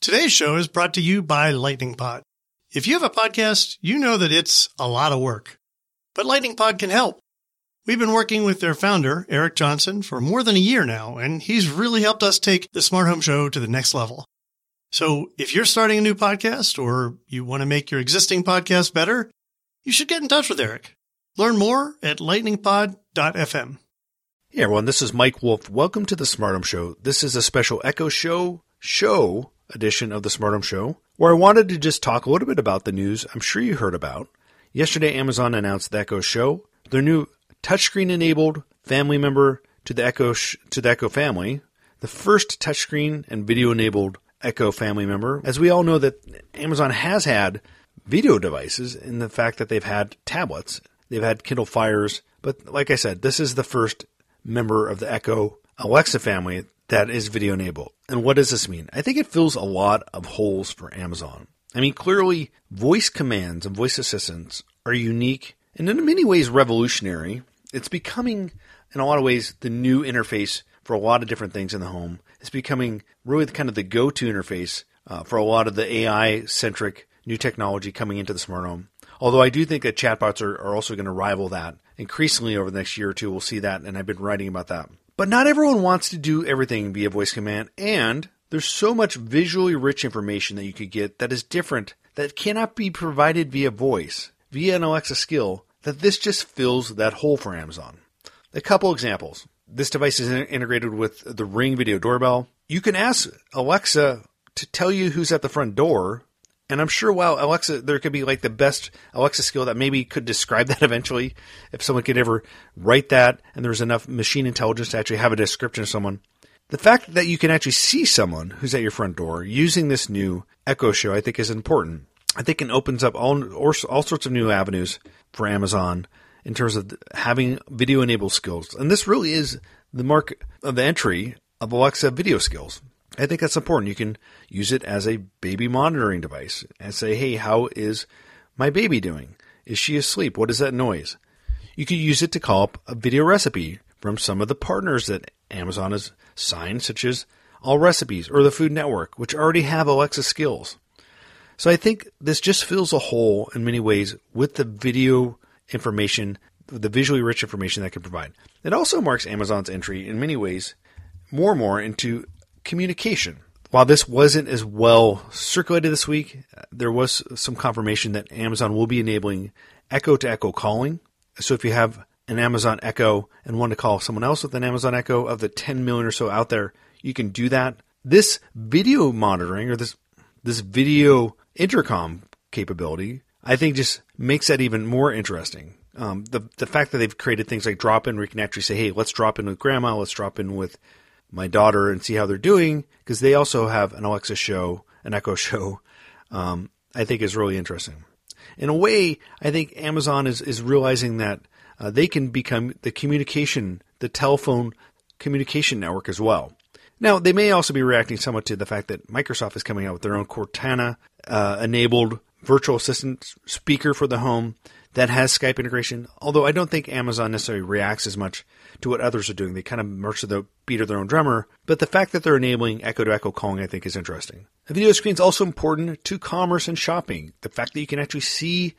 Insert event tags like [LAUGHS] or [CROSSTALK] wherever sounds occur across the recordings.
Today's show is brought to you by Lightning Pod. If you have a podcast, you know that it's a lot of work, but Lightning Pod can help. We've been working with their founder, Eric Johnson, for more than a year now, and he's really helped us take the Smart Home Show to the next level. So if you're starting a new podcast or you want to make your existing podcast better, you should get in touch with Eric. Learn more at lightningpod.fm. Hey everyone, this is Mike Wolf. Welcome to the Smart Home Show. This is a special Echo Show show edition of the Smart Home Show, where I wanted to just talk a little bit about the news I'm sure you heard about. Yesterday, Amazon announced the Echo Show, their new touchscreen enabled family member to the Echo sh- to the Echo family, the first touchscreen and video enabled Echo family member. As we all know that Amazon has had video devices in the fact that they've had tablets, they've had Kindle Fires, but like I said, this is the first member of the Echo Alexa family that is video enabled. And what does this mean? I think it fills a lot of holes for Amazon. I mean, clearly, voice commands and voice assistants are unique and in many ways revolutionary. It's becoming, in a lot of ways, the new interface for a lot of different things in the home. It's becoming really kind of the go to interface uh, for a lot of the AI centric new technology coming into the smart home. Although I do think that chatbots are, are also going to rival that increasingly over the next year or two. We'll see that, and I've been writing about that. But not everyone wants to do everything via voice command, and there's so much visually rich information that you could get that is different that cannot be provided via voice, via an Alexa skill, that this just fills that hole for Amazon. A couple examples. This device is integrated with the Ring video doorbell. You can ask Alexa to tell you who's at the front door and I'm sure, wow, Alexa, there could be like the best Alexa skill that maybe could describe [LAUGHS] that eventually. If someone could ever write that and there's enough machine intelligence to actually have a description of someone. The fact that you can actually see someone who's at your front door using this new Echo Show, I think, is important. I think it opens up all, all sorts of new avenues for Amazon in terms of having video enabled skills. And this really is the mark of the entry of Alexa video skills. I think that's important. You can use it as a baby monitoring device and say, hey, how is my baby doing? Is she asleep? What is that noise? You could use it to call up a video recipe from some of the partners that Amazon has signed, such as Allrecipes or the Food Network, which already have Alexa skills. So I think this just fills a hole in many ways with the video information, the visually rich information that can provide. It also marks Amazon's entry in many ways more and more into communication. While this wasn't as well circulated this week, there was some confirmation that Amazon will be enabling Echo to Echo calling. So if you have an Amazon Echo and want to call someone else with an Amazon Echo of the 10 million or so out there, you can do that. This video monitoring or this this video intercom capability, I think just makes that even more interesting. Um, the the fact that they've created things like drop in where you can actually say, hey, let's drop in with grandma, let's drop in with my daughter and see how they're doing because they also have an Alexa show, an Echo show. [LAUGHS] Um, I think is really interesting. In a way, I think Amazon is is realizing that uh, they can become the communication, the telephone communication network as well. Now, they may also be reacting somewhat to the fact that Microsoft is coming out with their own Cortana uh, enabled virtual assistant speaker for the home that has Skype integration. Although I don't think Amazon necessarily reacts as much to what others are doing. They kind of march to the beat of their own drummer. But the fact that they're enabling echo to echo calling, I think, is interesting. The video screen is also important to commerce and shopping. The fact that you can actually see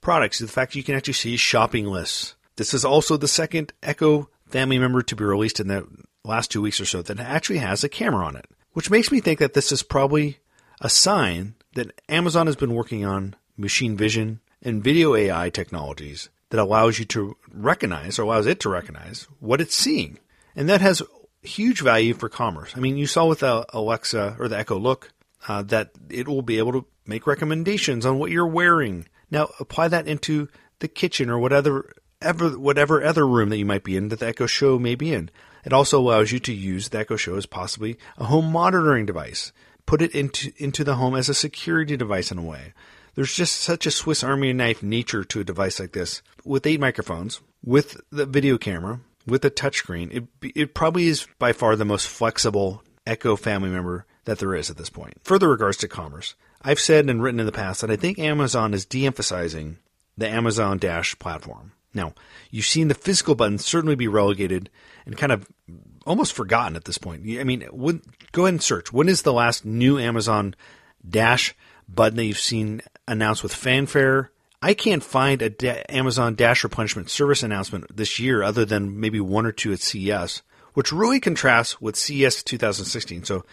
products, the fact that you can actually see shopping lists. This is also the second Echo family member to be released in the last two weeks or so that actually has a camera on it, which makes me think that this is probably a sign that Amazon has been working on machine vision and video AI technologies that allows you to recognize or allows it to recognize what it's seeing. And that has huge value for commerce. I mean, you saw with the Alexa or the Echo Look uh, that it will be able to make recommendations on what you're wearing. Now, apply that into the kitchen or whatever, ever, whatever other room that you might be in that the Echo Show may be in. It also allows you to use the Echo Show as possibly a home monitoring device. Put it into into the home as a security device in a way. There's just such a Swiss Army knife nature to a device like this. With eight microphones, with the video camera, with the touchscreen, it, it probably is by far the most flexible Echo family member that there is at this point. Further regards to commerce, I've said and written in the past that I think Amazon is de emphasizing the Amazon Dash platform. Now, you've seen the physical buttons certainly be relegated and kind of almost forgotten at this point. I mean, when, go ahead and search. When is the last new Amazon Dash button that you've seen announced with fanfare? I can't find a da- Amazon Dash replenishment service announcement this year other than maybe one or two at CES, which really contrasts with CES 2016. So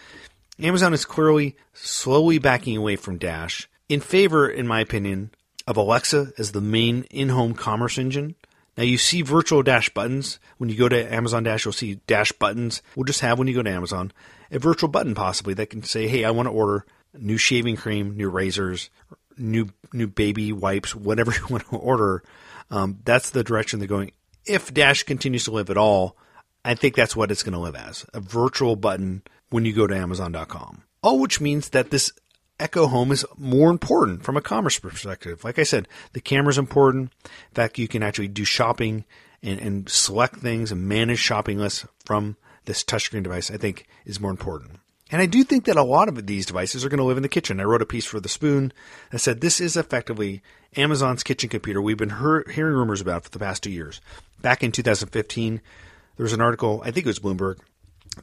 Amazon is clearly slowly backing away from Dash in favor, in my opinion, of Alexa as the main in-home commerce engine. Now you see virtual dash buttons when you go to Amazon Dash. You'll see dash buttons. We'll just have when you go to Amazon a virtual button possibly that can say, "Hey, I want to order new shaving cream, new razors, new new baby wipes, whatever [LAUGHS] you want to order." Um, that's the direction they're going. If Dash continues to live at all, I think that's what it's going to live as a virtual button when you go to Amazon.com. All which means that this Echo Home is more important from a commerce perspective. Like I said, the camera is important. In fact, you can actually do shopping and, and select things and manage shopping lists from this touchscreen device, I think is more important. And I do think that a lot of these devices are going to live in the kitchen. I wrote a piece for The Spoon that said this is effectively Amazon's kitchen computer we've been hearing rumors about for the past two years. Back in 2015, there was an article, I think it was Bloomberg,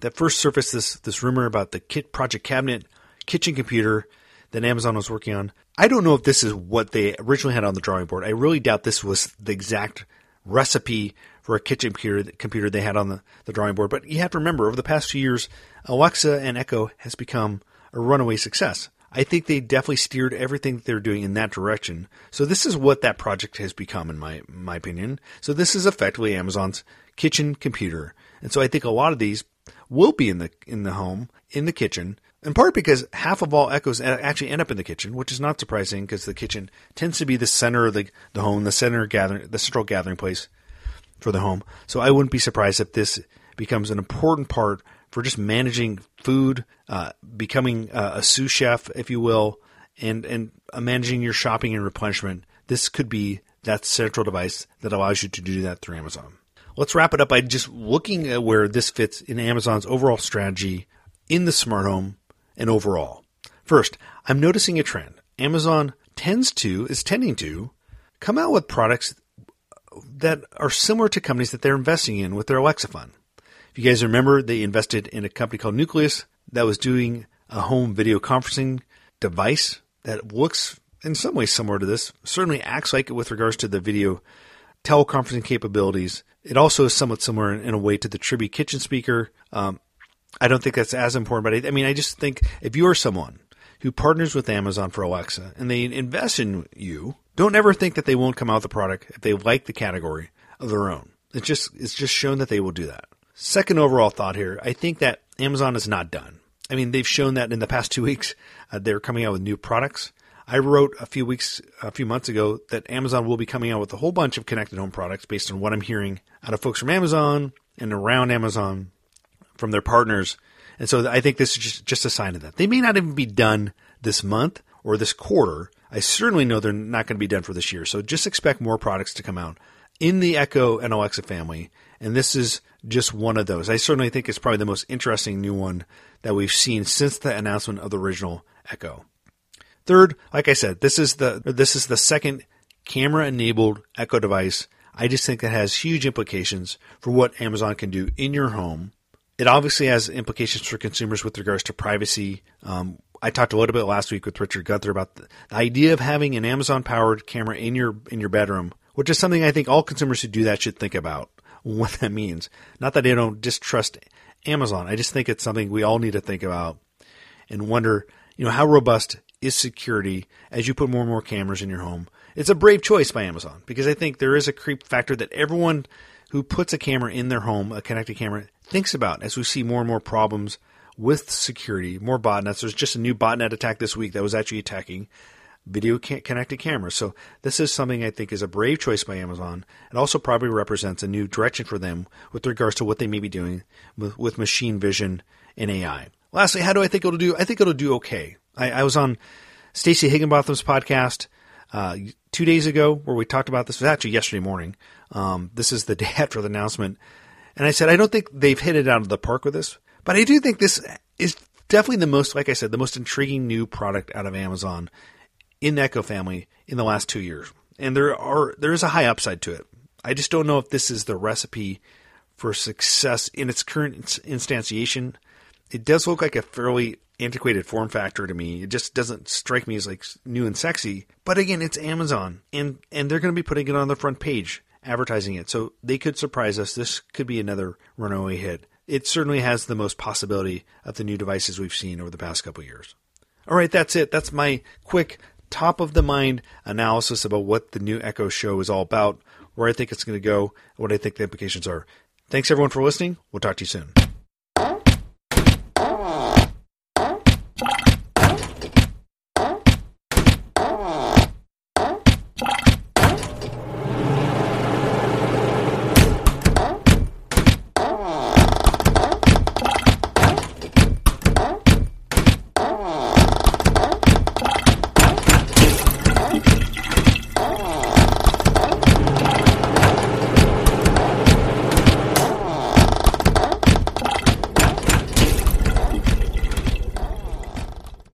that first surfaced this, this rumor about the Kit Project Kabinet kitchen computer that Amazon was working on. I don't know if this is what they originally had on the drawing board. I really doubt this was the exact recipe for a kitchen computer, they had on the, the drawing board. But you have to remember, over the past few years, Alexa and Echo has become a runaway success. I think they definitely steered everything that they're doing in that direction. So this is what that project has become, in my my opinion. So this is effectively Amazon's kitchen computer, and so I think a lot of these will be in the in the home, in the kitchen, in part because half of all echoes actually end up in the kitchen, which is not surprising because the kitchen tends to be the center of the, the home, the center gathering, the central gathering place for the home. So I wouldn't be surprised if this becomes an important part for just managing food, uh, becoming uh, a sous chef, if you will, and and uh, managing your shopping and replenishment. This could be that central device that allows you to do that through Amazon. Let's wrap it up by just looking at where this fits in Amazon's overall strategy in the smart home and overall. First, I'm noticing a trend. Amazon tends to, is tending to, come out with products that are similar to companies that they're investing in with their Alexa fund. If you guys remember, they invested in a company called Nucleus that was doing a home video conferencing device that looks in some ways similar to this, certainly acts like it with regards to the video teleconferencing capabilities. It also is somewhat similar in, a way to the Triby kitchen speaker. Um, I don't think that's as important, but I, I mean, I just think if you are someone who partners with Amazon for Alexa and they invest in you, don't ever think that they won't come out with a product if they like the category of their own. It's just it's just shown that they will do that. Second overall thought here, I think that Amazon is not done. I mean, they've shown that in the past two [LAUGHS] weeks uh, they're coming out with new products. I wrote a few weeks, a few months ago that Amazon will be coming out with a whole bunch of connected home products based on what I'm hearing out of folks from Amazon and around Amazon from their partners. And so I think this is just, just a sign of that. They may not even be done this month or this quarter. I certainly know they're not going to be done for this year. So just expect more products to come out in the Echo and Alexa family. And this is just one of those. I certainly think it's probably the most interesting new one that we've seen since the announcement of the original Echo. Third, like I said, this is the this is the second camera enabled Echo device. I just think it has huge implications for what Amazon can do in your home it obviously has implications for consumers with regards to privacy. Um, I talked a little bit last week with Richard Gunther about the, the idea of having an Amazon powered camera in your in your bedroom, which is something I think all consumers who do that should think about [LAUGHS] what that means. Not that I don't distrust Amazon. I just think it's something we all need to think about and wonder, you know, how robust is security as you put more and more cameras in your home. It's a brave choice by Amazon because I think there is a creep factor that everyone who puts a camera in their home, a connected camera, thinks about as we see more and more problems with security, more botnets. There's just a new botnet attack this week that was actually attacking video connected cameras. So this is something I think is a brave choice by Amazon. It also probably represents a new direction for them with regards to what they may be doing with, with machine vision and AI. Lastly, how do I think it'll do? I think it'll do okay. I, I was on Stacey Higginbotham's podcast uh, two days ago where we talked about this. It was actually yesterday morning. Um, this is the [LAUGHS] day after the announcement and I said, I don't think they've hit it out of the park with this, but I do think this is definitely the most, like I said, the most intriguing new product out of Amazon in the Echo family in the last two years. And there are there is a high upside to it. I just don't know if this is the recipe for success in its current instantiation. It does look like a fairly antiquated form factor to me. It just doesn't strike me as like new and sexy. But again, it's Amazon and and they're going to be putting it on the front page advertising it. So they could surprise us. This could be another runaway hit. It certainly has the most possibility of the new devices we've seen over the past couple years. All right, that's it. That's my quick top of the mind analysis about what the new Echo show is all about, where I think it's going to go, what I think the implications are. Thanks everyone for listening. We'll talk to you soon.